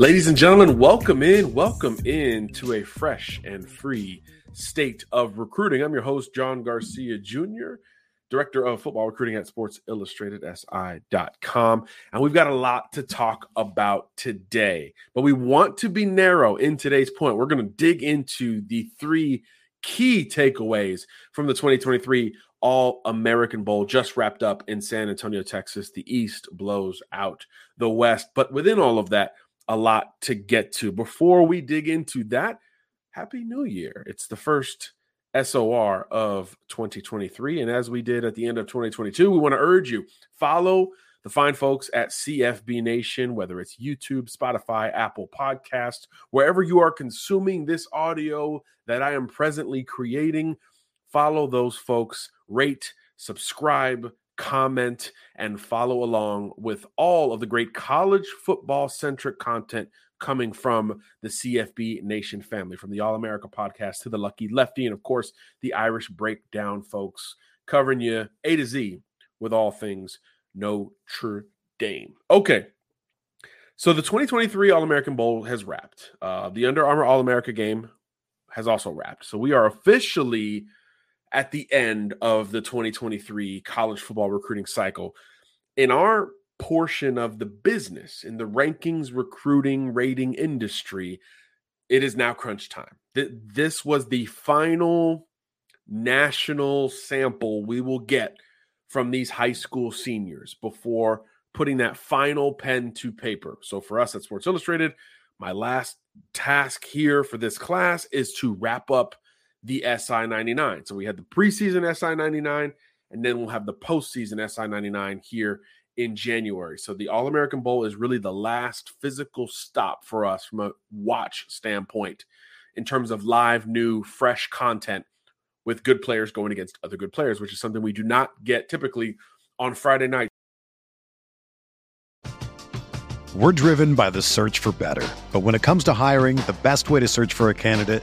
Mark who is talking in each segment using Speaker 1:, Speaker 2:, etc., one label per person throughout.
Speaker 1: Ladies and gentlemen, welcome in. Welcome in to a fresh and free state of recruiting. I'm your host, John Garcia Jr., Director of Football Recruiting at Sports Illustrated SI.com. And we've got a lot to talk about today, but we want to be narrow in today's point. We're going to dig into the three key takeaways from the 2023 All American Bowl just wrapped up in San Antonio, Texas. The East blows out the West. But within all of that, a lot to get to. Before we dig into that, Happy New Year. It's the first SOR of 2023. And as we did at the end of 2022, we want to urge you follow the fine folks at CFB Nation, whether it's YouTube, Spotify, Apple Podcasts, wherever you are consuming this audio that I am presently creating. Follow those folks, rate, subscribe, comment, and follow along with all of the great college football centric content coming from the CFB Nation family, from the All America podcast to the Lucky Lefty, and of course, the Irish Breakdown folks covering you A to Z with all things Notre Dame. Okay. So the 2023 All American Bowl has wrapped. Uh, the Under Armour All America game has also wrapped. So we are officially at the end of the 2023 college football recruiting cycle. In our portion of the business, in the rankings, recruiting, rating industry, it is now crunch time. This was the final national sample we will get from these high school seniors before putting that final pen to paper. So for us at Sports Illustrated, my last task here for this class is to wrap up the SI 99. So we had the preseason SI 99, and then we'll have the postseason SI 99 here in January. So the All American Bowl is really the last physical stop for us from a watch standpoint in terms of live, new, fresh content with good players going against other good players, which is something we do not get typically on Friday night.
Speaker 2: We're driven by the search for better. But when it comes to hiring, the best way to search for a candidate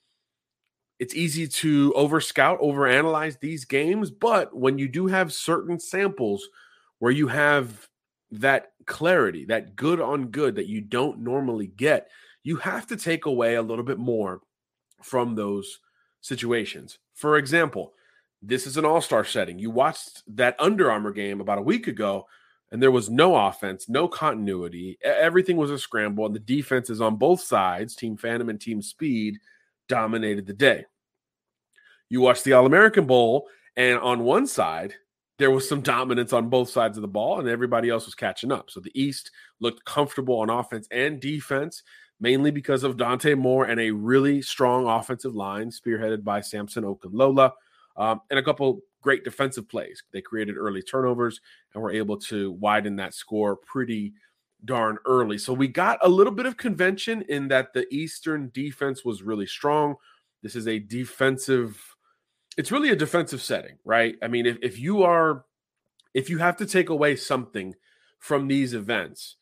Speaker 1: it's easy to over scout, over analyze these games, but when you do have certain samples where you have that clarity, that good on good that you don't normally get, you have to take away a little bit more from those situations. For example, this is an all star setting. You watched that Under Armour game about a week ago, and there was no offense, no continuity. Everything was a scramble, and the defenses on both sides, Team Phantom and Team Speed, dominated the day. You watch the All American Bowl, and on one side, there was some dominance on both sides of the ball, and everybody else was catching up. So the East looked comfortable on offense and defense, mainly because of Dante Moore and a really strong offensive line, spearheaded by Samson Okunlola, um, and a couple great defensive plays. They created early turnovers and were able to widen that score pretty darn early. So we got a little bit of convention in that the Eastern defense was really strong. This is a defensive it's really a defensive setting, right? I mean, if, if you are, if you have to take away something from these events,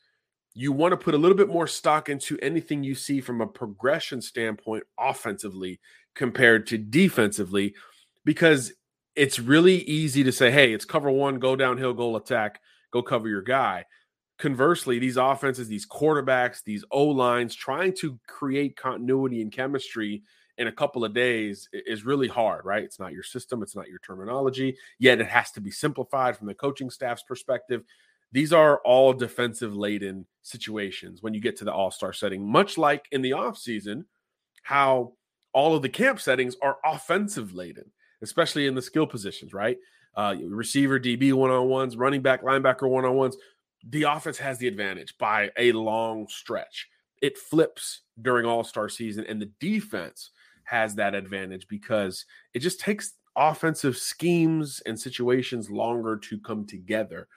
Speaker 1: you want to put a little bit more stock into anything you see from a progression standpoint offensively compared to defensively, because it's really easy to say, hey, it's cover one, go downhill, goal attack, go cover your guy. Conversely, these offenses, these quarterbacks, these O lines trying to create continuity and chemistry in a couple of days is really hard, right? It's not your system, it's not your terminology, yet it has to be simplified from the coaching staff's perspective. These are all defensive laden situations when you get to the all star setting, much like in the offseason, how all of the camp settings are offensive laden, especially in the skill positions, right? Uh, receiver, DB one on ones, running back, linebacker one on ones. The offense has the advantage by a long stretch. It flips during all star season, and the defense has that advantage because it just takes offensive schemes and situations longer to come together.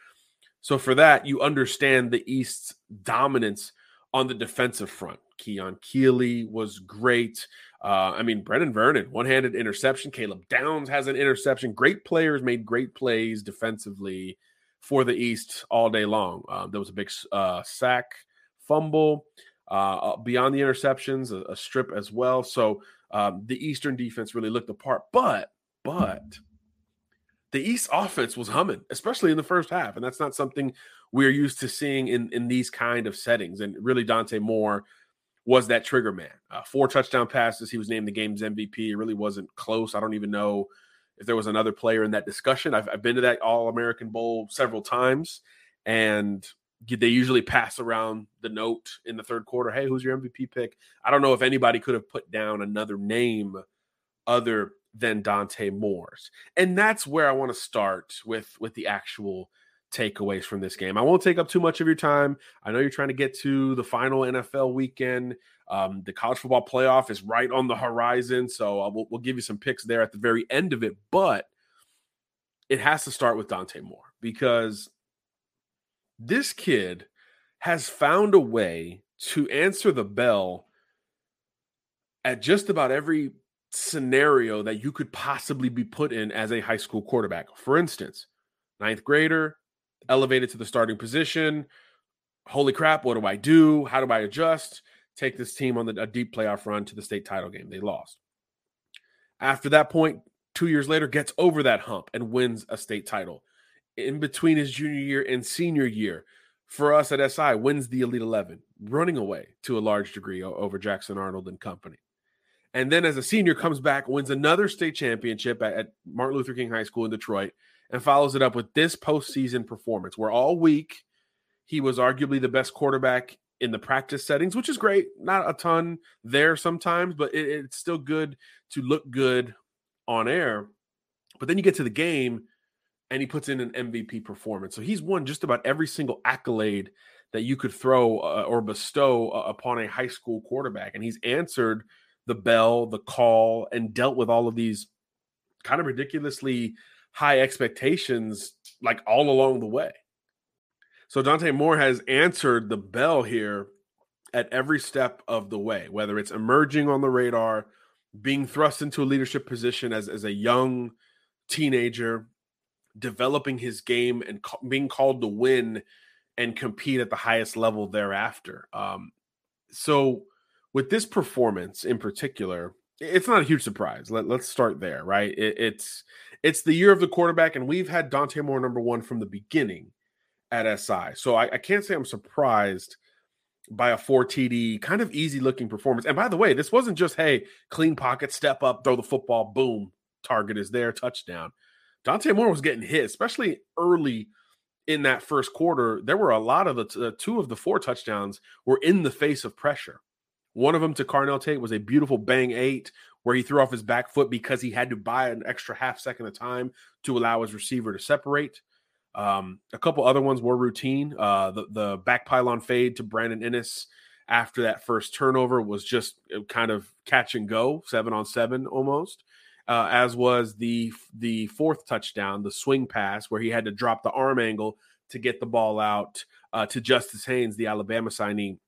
Speaker 1: So for that, you understand the East's dominance on the defensive front. Keon Keeley was great. Uh, I mean, Brenan Vernon, one handed interception. Caleb Downs has an interception. Great players made great plays defensively for the East all day long. Uh, there was a big uh, sack, fumble. Uh, uh, beyond the interceptions, a, a, strip as well. So um, the Eastern defense really looked apart. But, but the East offense was humming, especially in the first half. And that's not something we're used to seeing in, in these kind of settings. And really, Dante Moore was that trigger man. Uh, four touchdown passes. He was named the game's MVP. It really wasn't close. I don't even know if there was another player in that discussion. I've, I've been to that All American Bowl several times. And they usually pass around the note in the third quarter. Hey, who's your MVP pick? I don't know if anybody could have put down another name other than Dante Moore's. And that's where I want to start with with the actual takeaways from this game. I won't take up too much of your time. I know you're trying to get to the final NFL weekend. Um, the college football playoff is right on the horizon, so uh, we'll, we'll give you some picks there at the very end of it. But it has to start with Dante Moore because this kid has found a way to answer the bell at just about every scenario that you could possibly be put in as a high school quarterback. For instance, ninth grader, elevated to the starting position. Holy crap, what do I do? How do I adjust? Take this team on the, a deep playoff run to the state title game. They lost. After that point, two years later, gets over that hump and wins a state title in between his junior year and senior year for us at SI wins the Elite 11, running away to a large degree over Jackson Arnold and company. And then as a senior comes back, wins another state championship at, at Martin Luther King High School in Detroit, and follows it up with this postseason performance where all week he was arguably the best quarterback in the practice settings, which is great. Not a ton there sometimes, but it, it's still good to look good on air. But then you get to the game and he puts in an MVP performance. So he's won just about every single accolade that you could throw uh, or bestow uh, upon a high school quarterback. And he's answered the bell, the call, and dealt with all of these kind of ridiculously high expectations like all along the way. So Dante Moore has answered the bell here at every step of the way, whether it's emerging on the radar, being thrust into a leadership position as, as a young teenager, developing his game and ca- being called to win and compete at the highest level thereafter. Um, so, with this performance in particular, it's not a huge surprise. Let, us start there, right? It, it's it's the year of the quarterback, and we've had Dante Moore number one from the beginning at SI. So I, I can't say I'm surprised by a four TD kind of easy looking performance. And by the way, this wasn't just hey clean pocket, step up, throw the football, boom, target is there, touchdown. Dante Moore was getting hit, especially early in that first quarter. There were a lot of the t- uh, two of the four touchdowns were in the face of pressure. One of them to Carnell Tate was a beautiful bang eight where he threw off his back foot because he had to buy an extra half second of time to allow his receiver to separate. Um, a couple other ones were routine. Uh, the, the back pylon fade to Brandon Inniss after that first turnover was just uh, kind of catch and go, seven on seven almost uh, as was the the fourth touchdown, the swing pass where he had to drop the arm angle to get the ball out uh, to Justice Haynes, the Alabama signee,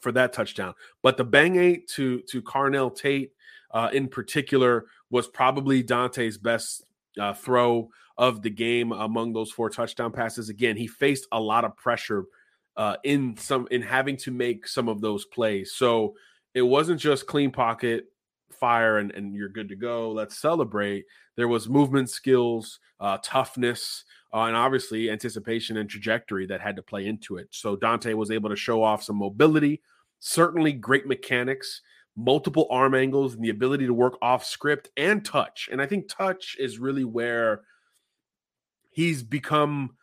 Speaker 1: for that touchdown. But the bang eight to to Carnell Tate uh, in particular was probably Dante's best uh, throw of the game among those four touchdown passes. Again, he faced a lot of pressure uh, in some in having to make some of those plays. So it wasn't just clean pocket fire and, and you're good to go. Let's celebrate. There was movement skills, uh, toughness, uh, and obviously anticipation and trajectory that had to play into it. So Dante was able to show off some mobility, certainly great mechanics, multiple arm angles, and the ability to work off script and touch. And I think touch is really where he's become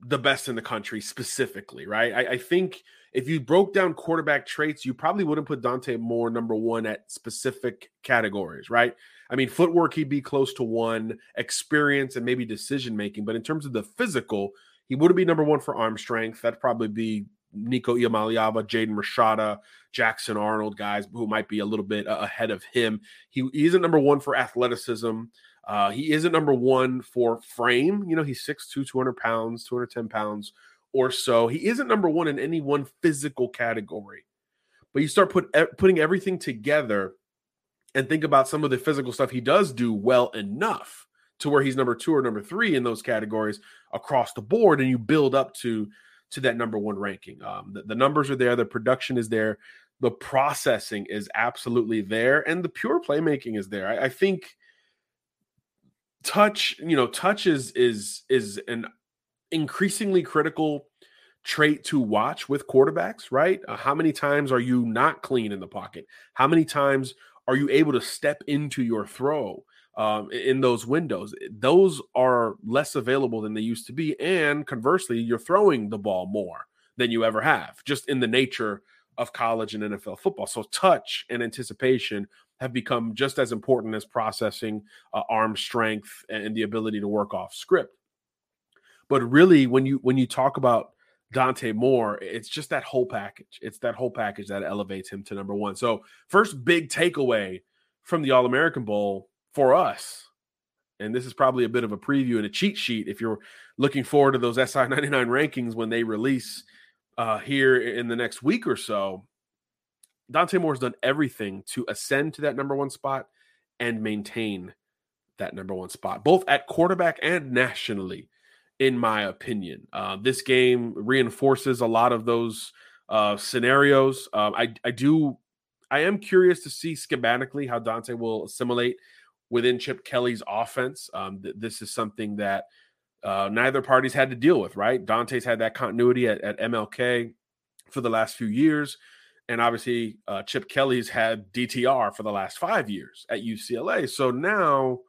Speaker 1: the best in the country specifically, right? I, I think – if you broke down quarterback traits, you probably wouldn't put Dante Moore number one at specific categories, right? I mean, footwork, he'd be close to one, experience and maybe decision making. But in terms of the physical, he wouldn't be number one for arm strength. That'd probably be Nico Iamaleava, Jaden Rashada, Jackson Arnold, guys who might be a little bit ahead of him. He, he isn't number one for athleticism. Uh, he isn't number one for frame. You know, he's 6'2, 200 pounds, 210 pounds or so. He isn't number one in any one physical category, but you start put, putting everything together and think about some of the physical stuff he does do well enough to where he's number two or number three in those categories across the board, and you build up to to that number one ranking. Um, the, the numbers are there, the production is there, the processing is absolutely there, and the pure playmaking is there. I, I think touch, you know, touch is is is an increasingly critical trait to watch with quarterbacks, right? Uh, how many times are you not clean in the pocket? How many times are you able to step into your throw um, in those windows? Those are less available than they used to be. And conversely, you're throwing the ball more than you ever have, just in the nature of college and NFL football. So, touch and anticipation have become just as important as processing uh, arm strength and the ability to work off script. But really, when you when you talk about Dante Moore, it's just that whole package. It's that whole package that elevates him to number one. So, first big takeaway from the All American Bowl for us, and this is probably a bit of a preview and a cheat sheet if you're looking forward to those SI 99 rankings when they release uh, here in the next week or so. Dante Moore's done everything to ascend to that number one spot and maintain that number one spot, both at quarterback and nationally in my opinion. Uh, this game reinforces a lot of those uh, scenarios. Um, I, I do, I am curious to see schematically how Dante will assimilate within Chip Kelly's offense. Um, th- this is something that uh, neither parties had to deal with, right? Dante's had that continuity at, at MLK for the last few years. And obviously, uh, Chip Kelly's had DTR for the last five years at UCLA. So now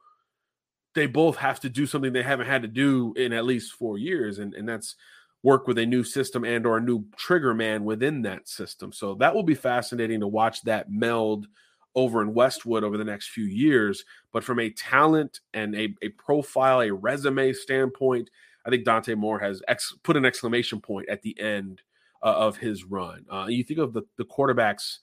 Speaker 1: they both have to do something they haven't had to do in at least four years. And, and that's work with a new system and or a new trigger man within that system. So that will be fascinating to watch that meld over in Westwood over the next few years. But from a talent and a, a profile, a resume standpoint, I think Dante Moore has ex- put an exclamation point at the end uh, of his run. Uh, you think of the, the quarterbacks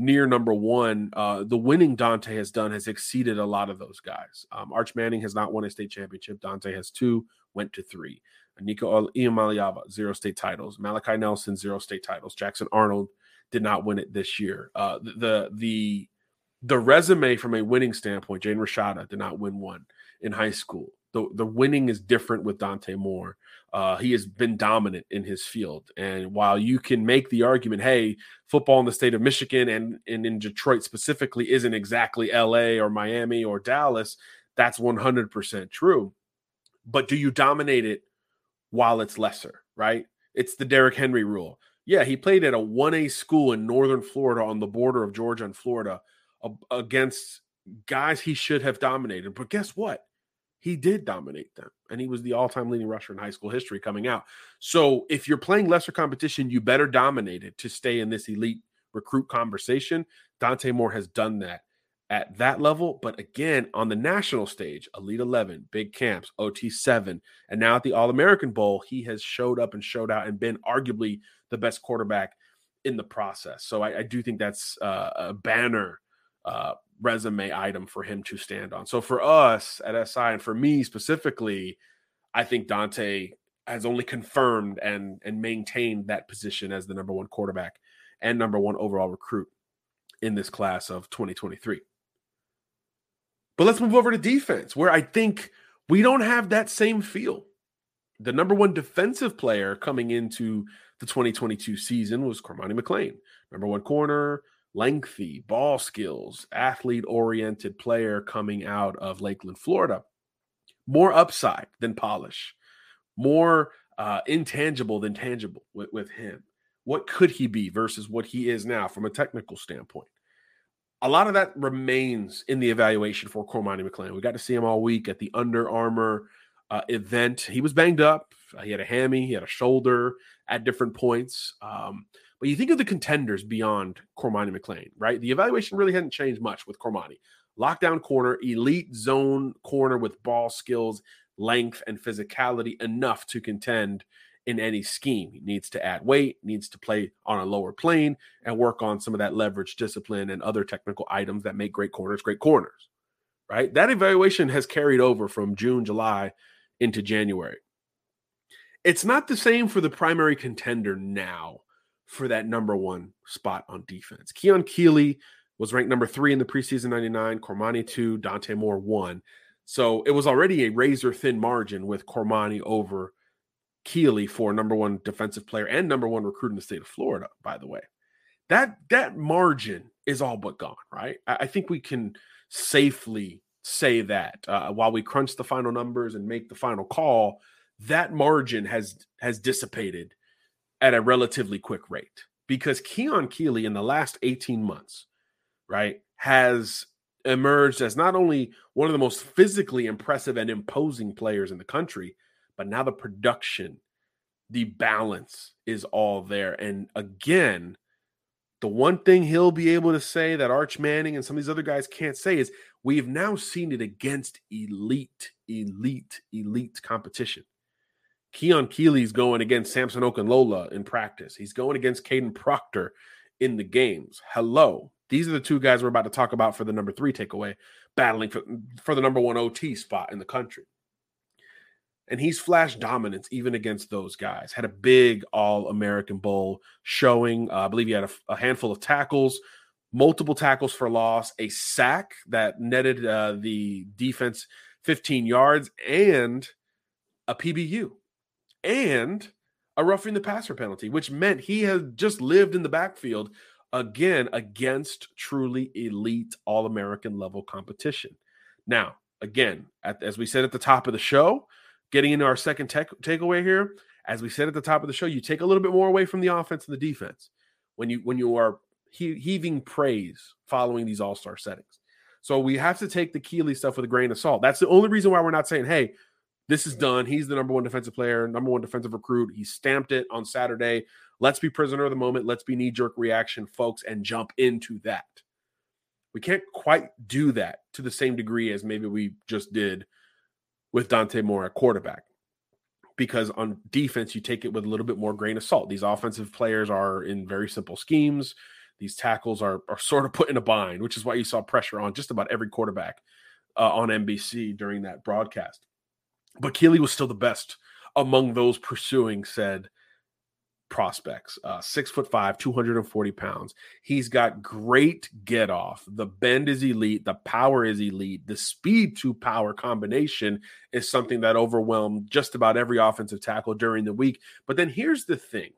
Speaker 1: near number one, uh, the winning Dante has done has exceeded a lot of those guys. Um, Arch Manning has not won a state championship. Dante has two, went to three. Nico Iamaleava, zero state titles. Malachi Nelson, zero state titles. Jackson Arnold did not win it this year. Uh, the the the resume from a winning standpoint, Jaden Rashada did not win one in high school. The the winning is different with Dante Moore. Uh, he has been dominant in his field, and while you can make the argument, hey, football in the state of Michigan and, and in Detroit specifically isn't exactly L.A. or Miami or Dallas, that's one hundred percent true. But do you dominate it while it's lesser? Right? It's the Derrick Henry rule. Yeah, he played at a 1A school in northern Florida on the border of Georgia and Florida against guys he should have dominated. But guess what? He did dominate them, and he was the all-time leading rusher in high school history coming out. So if you're playing lesser competition, you better dominate it to stay in this elite recruit conversation. Dante Moore has done that at that level, but again on the national stage, Elite 11, big camps, OT7, and now at the All American Bowl, he has showed up and showed out and been arguably the best quarterback in the process. So I, I do think that's uh, a banner uh, resume item for him to stand on. So for us at SI and for me specifically, I think Dante has only confirmed and and maintained that position as the number one quarterback and number one overall recruit in this class of 2023. But let's move over to defense, where I think we don't have that same feel. The number one defensive player coming into the 2022 season was Cormani McClain, number one corner, lengthy, ball skills, athlete oriented player coming out of Lakeland, Florida. More upside than polish, more uh, intangible than tangible with, with him. What could he be versus what he is now from a technical standpoint? A lot of that remains in the evaluation for Cormani McClain. We got to see him all week at the Under Armour uh, event. He was banged up. He had a hammy, he had a shoulder at different points. Um, but you think of the contenders beyond Cormani McClain, right? The evaluation really hadn't changed much with Cormani. Lockdown corner, elite zone corner with ball skills, length, and physicality enough to contend in any scheme. He needs to add weight, needs to play on a lower plane, and work on some of that leverage discipline and other technical items that make great corners great corners, right? That evaluation has carried over from June, July into January. It's not the same for the primary contender now for that number one spot on defense. Keon Keeley was ranked number three in the preseason 99, Cormani two, Dante Moore one. So it was already a razor thin margin with Cormani over Keeley for number one defensive player and number one recruit in the state of Florida, by the way. That that margin is all but gone, right? I, I think we can safely say that uh, while we crunch the final numbers and make the final call, that margin has has dissipated at a relatively quick rate because Keon Keeley in the last 18 months, right, has emerged as not only one of the most physically impressive and imposing players in the country, but now the production, the balance is all there. And again, the one thing he'll be able to say that Arch Manning and some of these other guys can't say is we've now seen it against elite, elite, elite competition. Keon Keeley's going against Samson Okunlola in practice. He's going against Kadyn Proctor in the games. Hello. These are the two guys we're about to talk about for the number three takeaway, battling for, for the number one OT spot in the country. And he's flashed dominance even against those guys. Had a big All American Bowl showing. Uh, I believe he had a, a, handful of tackles, multiple tackles for loss, a sack that netted uh, the defense 15 yards, and a PBU and a roughing the passer penalty, which meant he had just lived in the backfield again against truly elite All American level competition. Now, again, at, as we said at the top of the show, getting into our second tech, takeaway here, as we said at the top of the show, you take a little bit more away from the offense and the defense when you when you are he, heaving praise following these all star settings. So we have to take the Keeley stuff with a grain of salt. That's the only reason why we're not saying, hey, this is done. He's the number one defensive player, number one defensive recruit. He stamped it on Saturday. Let's be prisoner of the moment. Let's be knee jerk reaction, folks, and jump into that. We can't quite do that to the same degree as maybe we just did with Dante Moore at quarterback. Because on defense, you take it with a little bit more grain of salt. These offensive players are in very simple schemes. These tackles are, are sort of put in a bind, which is why you saw pressure on just about every quarterback uh, on NBC during that broadcast. But Keeley was still the best among those pursuing said prospects. Uh, six foot five, 240 pounds. He's got great get off. The bend is elite. The power is elite. The speed to power combination is something that overwhelmed just about every offensive tackle during the week. But then here's the thing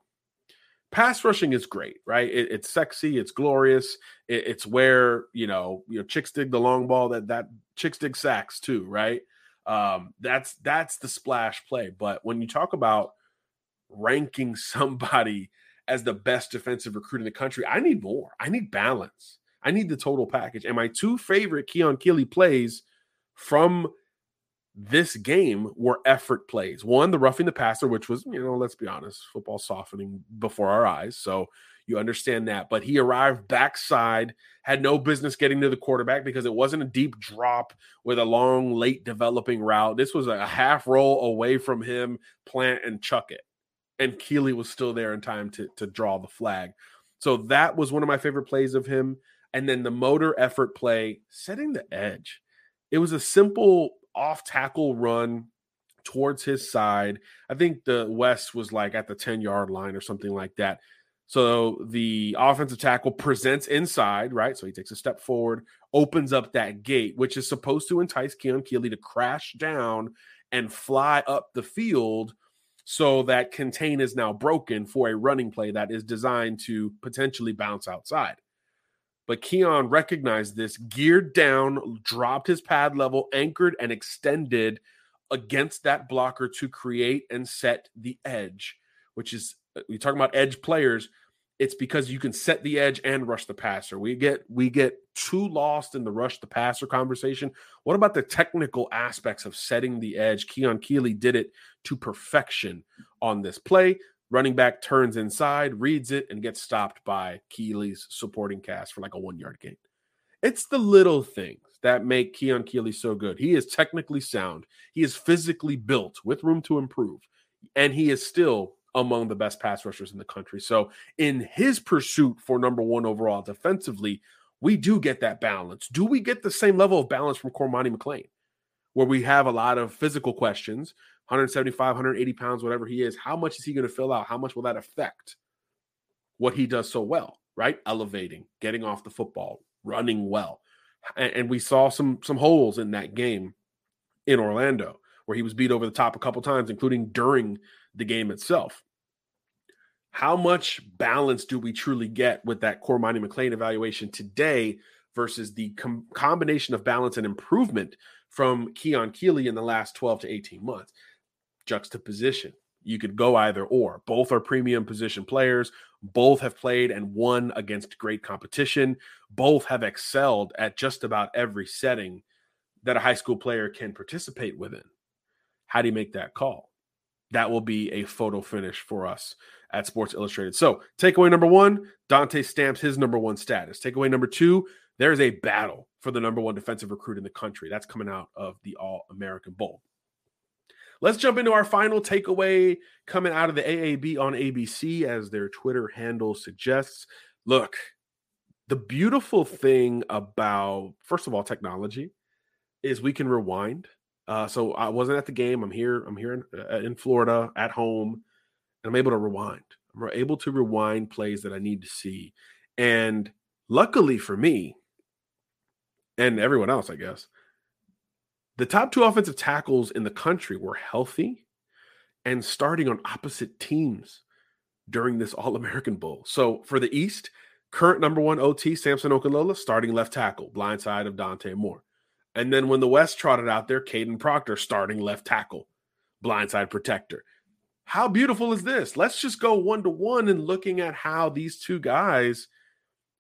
Speaker 1: pass rushing is great, right? It, it's sexy, it's glorious. It, it's where you know, you know, chicks dig the long ball. That that chicks dig sacks too, right? Um, that's that's the splash play. But when you talk about ranking somebody as the best defensive recruit in the country. I need more. I need balance. I need the total package. And my two favorite Keon Keeley plays from this game were effort plays. One, the roughing the passer, which was, you know, let's be honest, football softening before our eyes. So you understand that. But he arrived backside, had no business getting to the quarterback because it wasn't a deep drop with a long, late developing route. This was a half roll away from him, plant and chuck it and Keeley was still there in time to to draw the flag. So that was one of my favorite plays of him. And then the motor effort play, setting the edge. It was a simple off tackle run towards his side. I think the West was like at the 10 yard line or something like that. So the offensive tackle presents inside, right? So he takes a step forward, opens up that gate, which is supposed to entice Keon Keeley to crash down and fly up the field so that contain is now broken for a running play that is designed to potentially bounce outside. But Keon recognized this, geared down, dropped his pad level, anchored, and extended against that blocker to create and set the edge, which is, we uh, talking about edge players it's because you can set the edge and rush the passer. We get we get too lost in the rush the passer conversation. What about the technical aspects of setting the edge? Keon Keeley did it to perfection on this play. Running back turns inside, reads it, and gets stopped by Keeley's supporting cast for like a one yard gain. It's the little things that make Keon Keeley so good. He is technically sound. He is physically built with room to improve, and he is still among the best pass rushers in the country. So, in his pursuit for number one overall defensively, we do get that balance. Do we get the same level of balance from Cormani McClain, where we have a lot of physical questions 175, 180 pounds, whatever he is? How much is he going to fill out? How much will that affect what he does so well, right? Elevating, getting off the football, running well. And, and we saw some some holes in that game in Orlando where he was beat over the top a couple times, including during the game itself. How much balance do we truly get with that Cormani McClain evaluation today versus the com- combination of balance and improvement from Keon Keeley in the last 12 to 18 months? Juxtaposition. You could go either or. Both are premium position players. Both have played and won against great competition. Both have excelled at just about every setting that a high school player can participate within. How do you make that call? that will be a photo finish for us at Sports Illustrated. So, takeaway number one Dante stamps his number one status. Takeaway number two there's a battle for the number one defensive recruit in the country. That's coming out of the All American Bowl. Let's jump into our final takeaway coming out of the AAB on NBC, as their Twitter handle suggests. Look, the beautiful thing about, first of all, technology is we can rewind uh, so I wasn't at the game. I'm here. I'm here in, uh, in Florida at home, and I'm able to rewind. I'm able to rewind plays that I need to see. And luckily for me, and everyone else, I guess, the top two offensive tackles in the country were healthy and starting on opposite teams during this All American Bowl. So for the East, current number one OT, Samson Okunlola, starting left tackle, blind side of Dante Moore. And then when the West trotted out there, Kadyn Proctor starting left tackle, blindside protector. How beautiful is this? Let's just go one to one and looking at how these two guys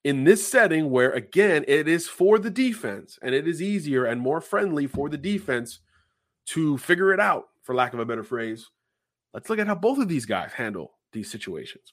Speaker 1: in this setting, where again, it is for the defense and it is easier and more friendly for the defense to figure it out, for lack of a better phrase. Let's look at how both of these guys handle these situations.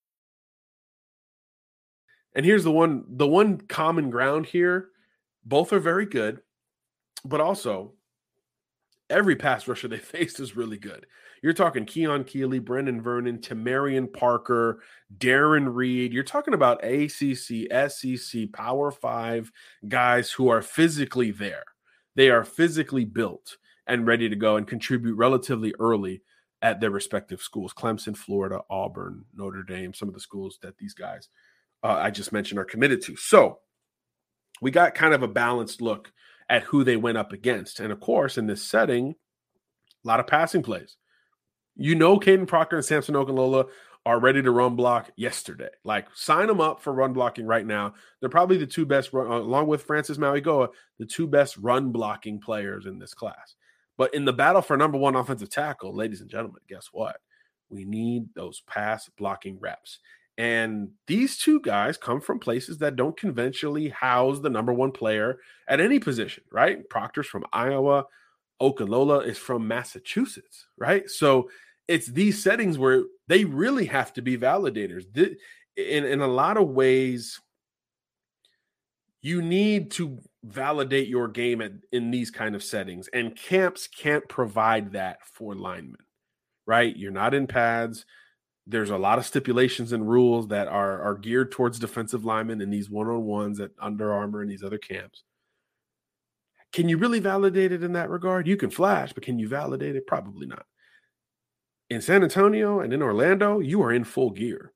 Speaker 1: And here's the one the one common ground here. Both are very good, but also every pass rusher they faced is really good. You're talking Keon Keeley, brendan Vernon, Tamarian Parker, Darren Reed. You're talking about ACC, SEC, Power Five guys who are physically there. They are physically built and ready to go and contribute relatively early at their respective schools Clemson, Florida, Auburn, Notre Dame, some of the schools that these guys uh, I just mentioned are committed to. So we got kind of a balanced look at who they went up against. And of course, in this setting, a lot of passing plays. You know, Kadyn Proctor and Samson Okunlola are ready to run block yesterday. Like, sign them up for run blocking right now. They're probably the two best, run, along with Francis Mauigoa, the two best run blocking players in this class. But in the battle for number one offensive tackle, ladies and gentlemen, guess what? We need those pass blocking reps. And these two guys come from places that don't conventionally house the number one player at any position, right? Proctor's from Iowa, Okunlola is from Massachusetts, right? So it's these settings where they really have to be validators. In, in a lot of ways, you need to validate your game at, in these kind of settings, and camps can't provide that for linemen, right? You're not in pads there's a lot of stipulations and rules that are are geared towards defensive linemen in these one-on-ones at Under Armour and these other camps. Can you really validate it in that regard? You can flash, but can you validate it? Probably not. In San Antonio and in Orlando, you are in full gear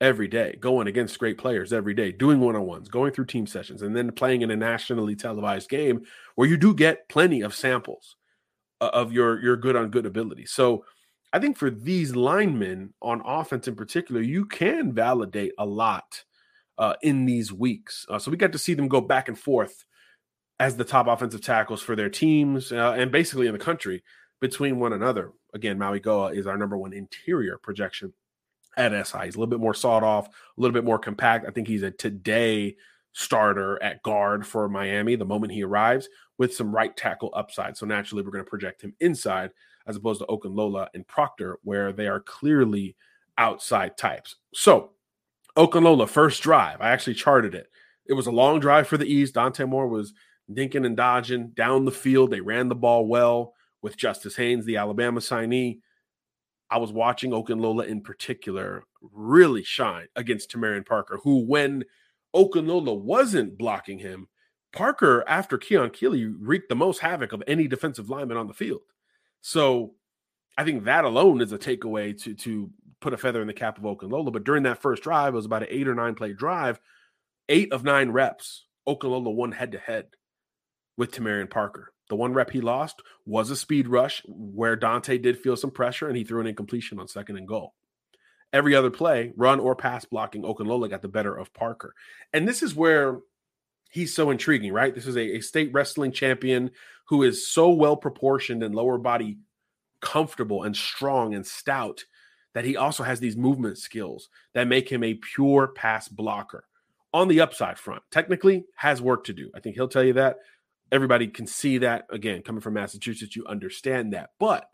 Speaker 1: every day, going against great players every day, doing one-on-ones, going through team sessions, and then playing in a nationally televised game where you do get plenty of samples uh, of your your good on good ability. So I think for these linemen on offense in particular, you can validate a lot uh, in these weeks. Uh, so we got to see them go back and forth as the top offensive tackles for their teams uh, and basically in the country between one another. Again, Mauigoa is our number one interior projection at SI. He's a little bit more sawed off, a little bit more compact. I think he's a today starter at guard for Miami the moment he arrives with some right tackle upside. So naturally, we're going to project him inside as opposed to Okunlola and Proctor, where they are clearly outside types. So, Okunlola, first drive, I actually charted it. It was a long drive for the East. Dante Moore was dinking and dodging down the field. They ran the ball well with Justice Haynes, the Alabama signee. I was watching Okunlola in particular really shine against Tamarian Parker, who, when Okunlola wasn't blocking him, Parker, after Keon Keeley, wreaked the most havoc of any defensive lineman on the field. So I think that alone is a takeaway to to put a feather in the cap of Okunlola. But during that first drive, it was about an eight or nine play drive, eight of nine reps. Okunlola won head to head with Tamarian Parker. The one rep he lost was a speed rush where Dante did feel some pressure and he threw an incompletion on second and goal. Every other play, run or pass blocking, Okunlola got the better of Parker. And this is where he's so intriguing, right? This is a, a state wrestling champion who is so well proportioned and lower body comfortable and strong and stout that he also has these movement skills that make him a pure pass blocker on the upside front. Technically, has work to do. I think he'll tell you that. Everybody can see that. Again, coming from Massachusetts, you understand that. But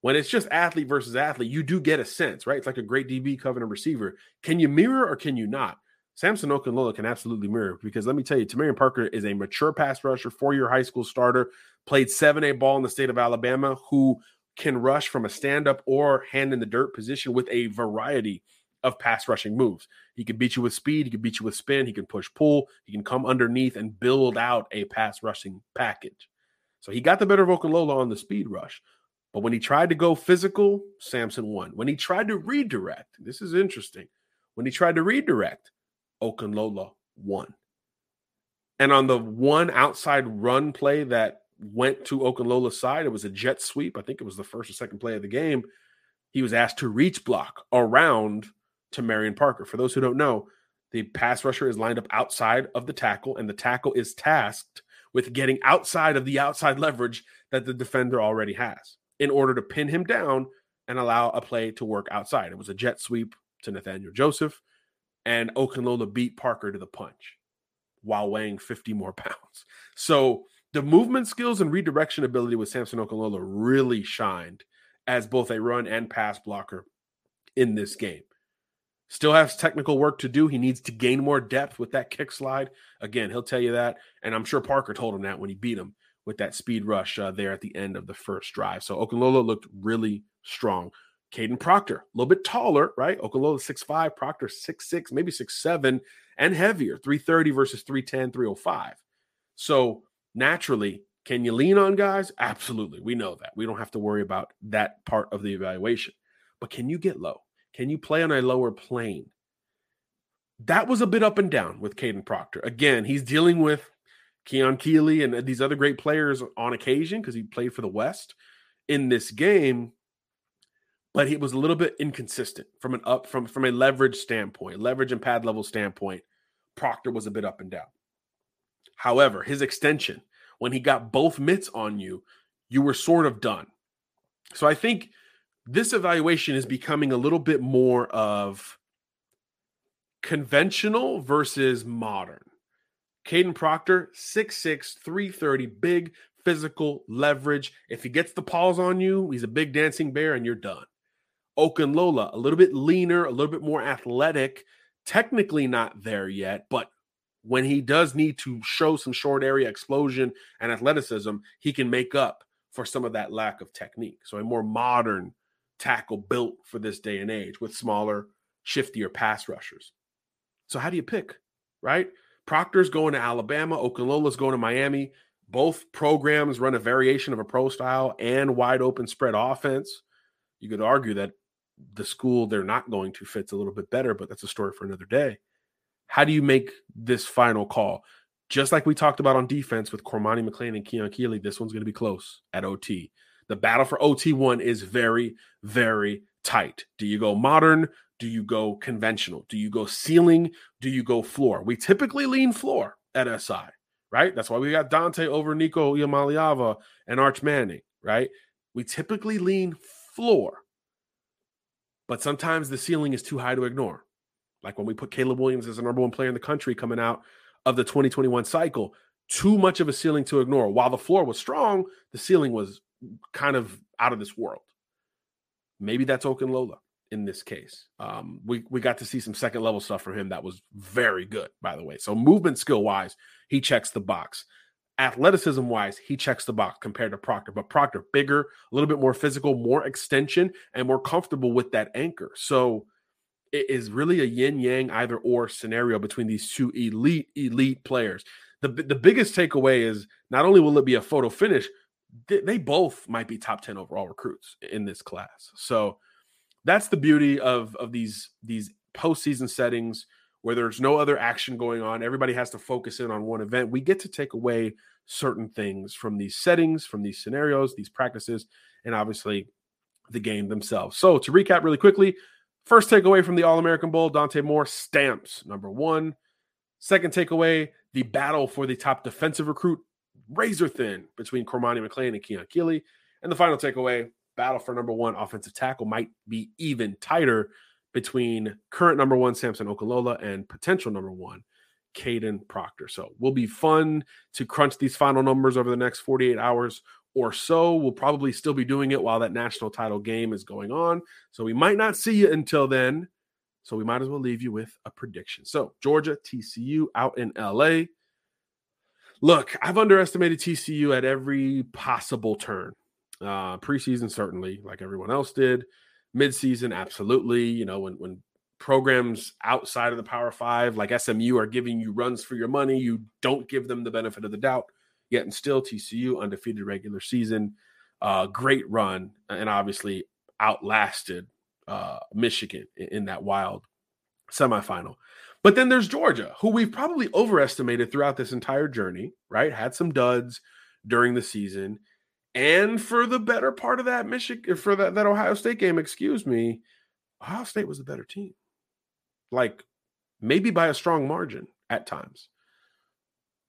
Speaker 1: when it's just athlete versus athlete, you do get a sense, right? It's like a great DB covering a receiver. Can you mirror or can you not? Samson Okunlola can absolutely mirror because let me tell you, Tamarian Parker is a mature pass rusher, four year high school starter, played 7A ball in the state of Alabama, who can rush from a stand up or hand in the dirt position with a variety of pass rushing moves. He can beat you with speed, he can beat you with spin, he can push pull, he can come underneath and build out a pass rushing package. So he got the better of Okunlola on the speed rush. But when he tried to go physical, Samson won. When he tried to redirect, this is interesting. When he tried to redirect, Okunlola won. And on the one outside run play that went to Okunlola's side, it was a jet sweep. I think it was the first or second play of the game. He was asked to reach block around to Marion Parker. For those who don't know, the pass rusher is lined up outside of the tackle, and the tackle is tasked with getting outside of the outside leverage that the defender already has in order to pin him down and allow a play to work outside. It was a jet sweep to Nathaniel Joseph, and Okunlola beat Parker to the punch while weighing 50 more pounds. So the movement skills and redirection ability with Samson Okunlola really shined as both a run and pass blocker in this game. Still has technical work to do. He needs to gain more depth with that kick slide. Again, he'll tell you that. And I'm sure Parker told him that when he beat him with that speed rush uh, there at the end of the first drive. So Okunlola looked really strong. Kadyn Proctor, a little bit taller, right? Okunlola 6'5, Proctor 6'6, maybe 6'7, and heavier, 330 versus 310, 305. So naturally, can you lean on guys? Absolutely. We know that. We don't have to worry about that part of the evaluation. But can you get low? Can you play on a lower plane? That was a bit up and down with Kadyn Proctor. Again, he's dealing with Keon Keeley and these other great players on occasion because he played for the West in this game, but he was a little bit inconsistent from an up from from a leverage standpoint, leverage and pad level standpoint. Proctor was a bit up and down. However, his extension, when he got both mitts on you, you were sort of done. So I think this evaluation is becoming a little bit more of conventional versus modern. Kadyn Proctor, 6'6, 330, big physical leverage. If he gets the paws on you, he's a big dancing bear and you're done. Okunlola, a little bit leaner, a little bit more athletic, technically not there yet, but when he does need to show some short area explosion and athleticism, he can make up for some of that lack of technique. So a more modern tackle built for this day and age with smaller, shiftier pass rushers. So how do you pick, right? Proctor's going to Alabama, Okunlola's going to Miami. Both programs run a variation of a pro style and wide open spread offense. You could argue that the school they're not going to fits a little bit better, but that's a story for another day. How do you make this final call? Just like we talked about on defense with Cormani McClain and Keon Keeley, this one's going to be close at OT. The battle for OT1 is very, very tight. Do you go modern? Do you go conventional? Do you go ceiling? Do you go floor? We typically lean floor at SI, right? That's why we got Dante over Nico Iamaleava and Arch Manning, right? We typically lean floor, but sometimes the ceiling is too high to ignore. Like when we put Caleb Williams as the number one player in the country coming out of the 2021 cycle, too much of a ceiling to ignore. While the floor was strong, the ceiling was kind of out of this world. Maybe that's Okunlola in this case. Um, we we got to see some second level stuff from him that was very good, by the way. So movement skill wise, he checks the box. Athleticism wise, he checks the box compared to Proctor. But Proctor, bigger, a little bit more physical, more extension, and more comfortable with that anchor. So it is really a yin yang either or scenario between these two elite elite players. The the biggest takeaway is not only will it be a photo finish, they, both might be top 10 overall recruits in this class. So that's the beauty of of these these postseason settings where there's no other action going on. Everybody has to focus in on one event. We get to take away certain things from these settings, from these scenarios, these practices, and obviously the game themselves. So to recap really quickly, first takeaway from the All American Bowl, Dante Moore stamps number one. Second takeaway, the battle for the top defensive recruit, razor thin between Cormani McClain and Keon Keeley. And the final takeaway, battle for number one offensive tackle might be even tighter between current number one Samson Okunlola and potential number one Kadyn Proctor. So will be fun to crunch these final numbers over the next 48 hours or so. We'll probably still be doing it while that national title game is going on. So we might not see you until then. So we might as well leave you with a prediction. So Georgia, TCU out in LA. Look, I've underestimated TCU at every possible turn. Uh, preseason, certainly, like everyone else did. Midseason, absolutely. You know, when when programs outside of the Power Five, like SMU, are giving you runs for your money, you don't give them the benefit of the doubt. Yet and still, TCU undefeated regular season, uh, great run, and obviously outlasted uh, Michigan in, in that wild semifinal. But then there's Georgia, who we've probably overestimated throughout this entire journey, right? Had some duds during the season. And for the better part of that Michigan, for that, that Ohio State game, excuse me, Ohio State was the better team. Like maybe by a strong margin at times.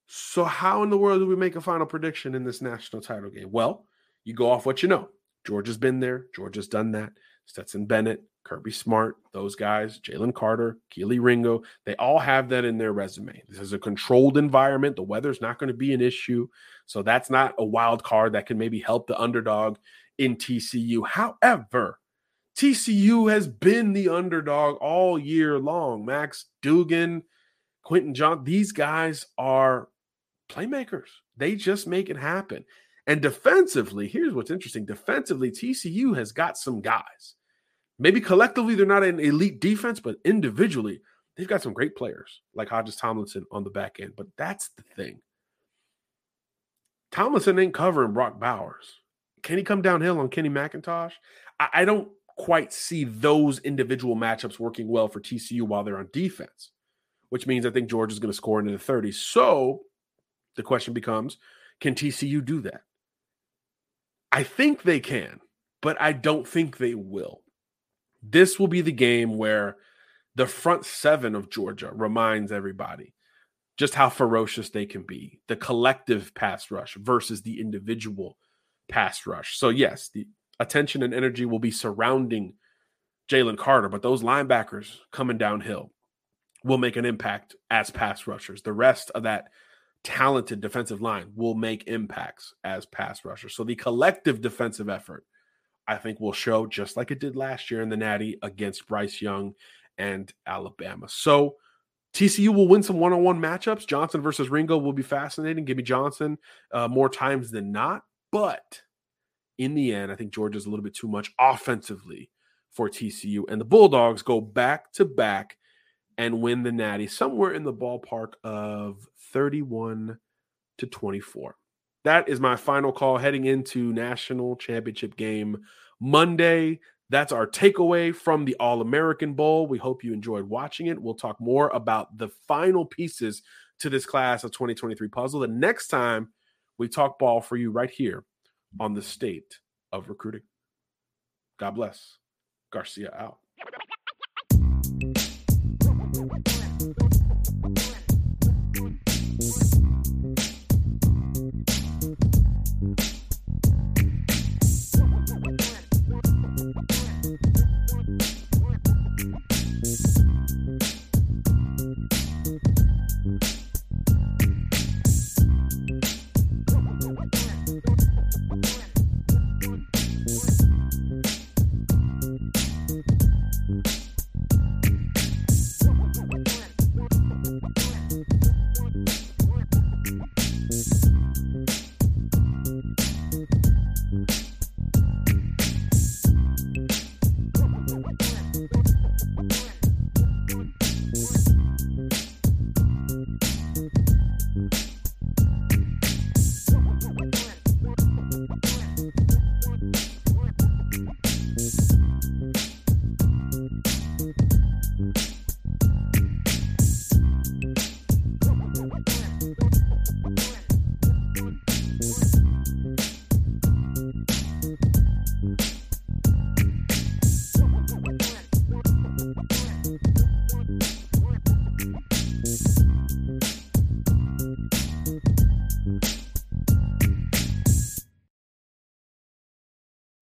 Speaker 1: So, how in the world do we make a final prediction in this national title game? Well, you go off what you know. Georgia's been there, Georgia's done that. Stetson Bennett, Kirby Smart, those guys, Jalen Carter, Kelee Ringo, they all have that in their resume. This is a controlled environment. The weather's not going to be an issue. So that's not a wild card that can maybe help the underdog in TCU. However, TCU has been the underdog all year long. Max Duggan, Quentin John, these guys are playmakers. They just make it happen. And defensively, here's what's interesting defensively, TCU has got some guys. Maybe collectively, they're not an elite defense, but individually, they've got some great players like Hodges Tomlinson on the back end. But that's the thing. Tomlinson ain't covering Brock Bowers. Can he come downhill on Kenny McIntosh? I, I don't quite see those individual matchups working well for TCU while they're on defense, which means I think George is going to score into the 30s. So the question becomes can TCU do that? I think they can, but I don't think they will. This will be the game where the front seven of Georgia reminds everybody just how ferocious they can be. The collective pass rush versus the individual pass rush. So, yes, the attention and energy will be surrounding Jalen Carter, but those linebackers coming downhill will make an impact as pass rushers. The rest of that talented defensive line will make impacts as pass rushers. So the collective defensive effort, I think, will show just like it did last year in the Natty against Bryce Young and Alabama. So TCU will win some one-on-one matchups. Johnston versus Ringo will be fascinating. Give me Johnston uh, more times than not, but in the end, I think Georgia's a little bit too much offensively for TCU, and the Bulldogs go back to back and win the Natty somewhere in the ballpark of 31 to 24. That is my final call heading into national championship game Monday. That's our takeaway from the All American Bowl. We hope you enjoyed watching it. We'll talk more about the final pieces to this class of 2023 puzzle the next time we talk ball for you right here on the state of recruiting. God bless. Garcia out.